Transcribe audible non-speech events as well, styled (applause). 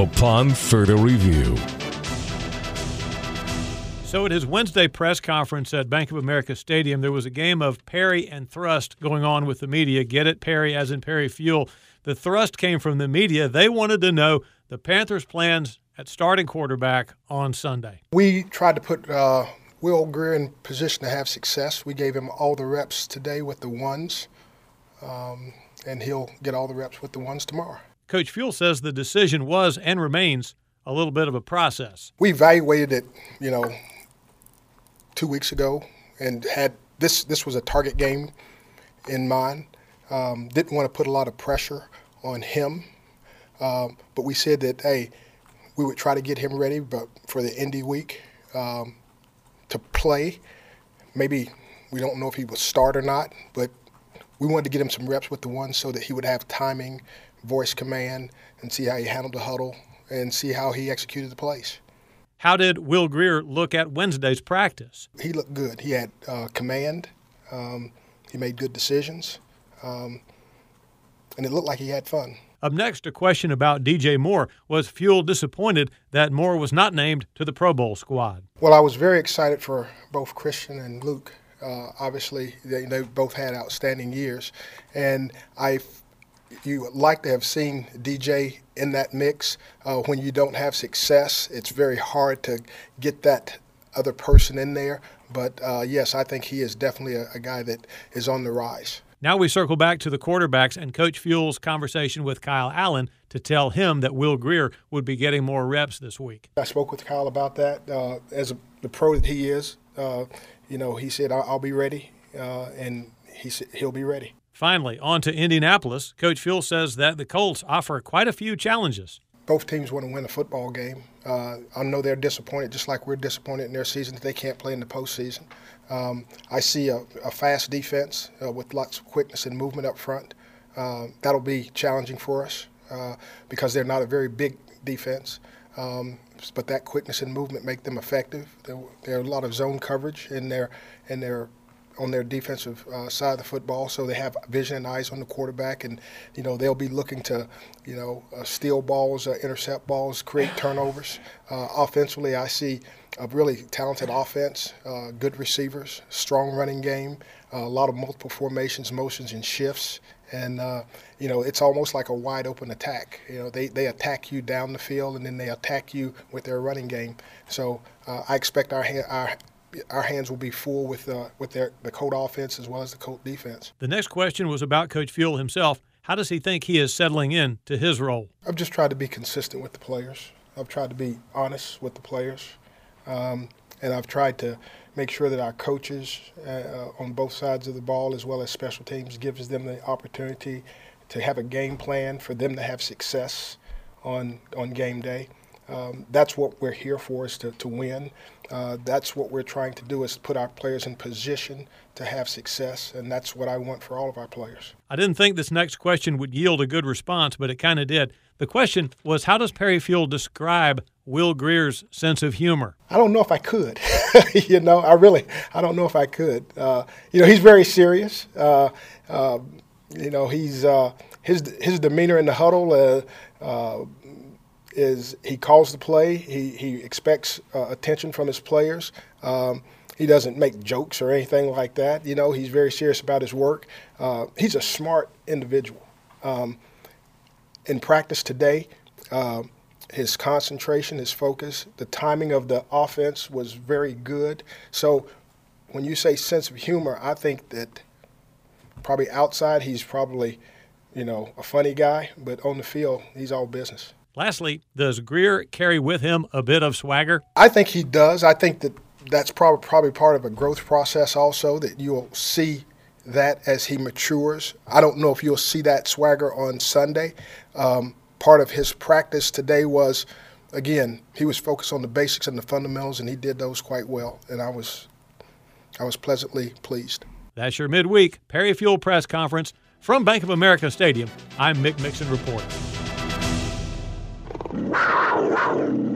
upon further review. So at his Wednesday press conference at Bank of America Stadium, there was a game of Perry and thrust going on with the media. Get it, Perry, as in Perry Fewell. The thrust came from the media. They wanted to know the Panthers' plans at starting quarterback on Sunday. We tried to put uh, Will Grier in position to have success. We gave him all the reps today with the ones, um, and he'll get all the reps with the ones tomorrow. Coach Fewell says the decision was and remains a little bit of a process. We evaluated it, you know, two weeks ago and had this this was a target game in mind. Um, didn't want to put a lot of pressure on him, um, but we said that hey, we would try to get him ready, but for the Indy week um, to play. Maybe we don't know if he would start or not, but we wanted to get him some reps with the ones so that he would have timing, voice command, and see how he handled the huddle and see how he executed the plays. How did Will Grier look at Wednesday's practice? He looked good. He had uh, command. Um, he made good decisions. Um, and it looked like he had fun. Up next, a question about DJ Moore. Was Fewell disappointed that Moore was not named to the Pro Bowl squad? Well, I was very excited for both Christian and Luke. Uh, obviously, they, they both had outstanding years. And I you would like to have seen DJ in that mix. Uh, when you don't have success, it's very hard to get that other person in there. But uh, yes, I think he is definitely a, a, guy that is on the rise. Now we circle back to the quarterbacks and Coach Fewell's conversation with Kyle Allen to tell him that Will Grier would be getting more reps this week. I spoke with Kyle about that. Uh, as a, the pro that he is, uh, you know, he said, I'll, I'll be ready, uh, and he said he'll be ready. Finally, on to Indianapolis. Coach Fewell says that the Colts offer quite a few challenges. Both teams want to win a football game. Uh, I know they're disappointed, just like we're disappointed in their season that they can't play in the postseason. Um, I see a, a fast defense uh, with lots of quickness and movement up front. Uh, that'll be challenging for us uh, because they're not a very big defense. Um, but that quickness and movement make them effective. There, there are a lot of zone coverage in their in their on their defensive uh, side of the football, so they have vision and eyes on the quarterback, and you know they'll be looking to, you know, uh, steal balls, uh, intercept balls, create turnovers. Uh, offensively, I see a really talented offense, uh, good receivers, strong running game, a lot of multiple formations, motions, and shifts. And uh, you know it's almost like a wide open attack. You know they, they attack you down the field and then they attack you with their running game. So I expect our our our hands will be full with uh, with their the Colt offense as well as the Colt defense. The next question was about Coach Fewell himself. How does he think he is settling in to his role? I've just tried to be consistent with the players. I've tried to be honest with the players, um, and I've tried to make sure that our coaches uh, on both sides of the ball, as well as special teams, gives them the opportunity to have a game plan for them to have success on on game day. Um, that's what we're here for is to, to win. Uh, that's what we're trying to do is put our players in position to have success, and that's what I want for all of our players. I didn't think this next question would yield a good response, but it kind of did. The question was, how does Perry Fewell describe Will Grier's sense of humor? I don't know if I could. (laughs) you know, I really, I don't know if I could. Uh, you know, he's very serious. Uh, um, you know, he's uh, his his demeanor in the huddle uh, uh, is he calls the play. He he expects uh, attention from his players. Um, he doesn't make jokes or anything like that. You know, he's very serious about his work. Uh, he's a smart individual. Um, in practice today, uh, his concentration, his focus, the timing of the offense was very good. So, when you say sense of humor, I think that probably outside he's probably, you know, a funny guy, but on the field he's all business. Lastly, does Grier carry with him a bit of swagger? I think he does. I think that that's probably probably part of a growth process also that you'll see that as he matures. I don't know if you'll see that swagger on Sunday. Um, part of his practice today was, again, he was focused on the basics and the fundamentals, and he did those quite well. And I was, I was pleasantly pleased. That's your midweek Perry Fewell press conference from Bank of America Stadium. I'm Mick Mixon reporting. Wow.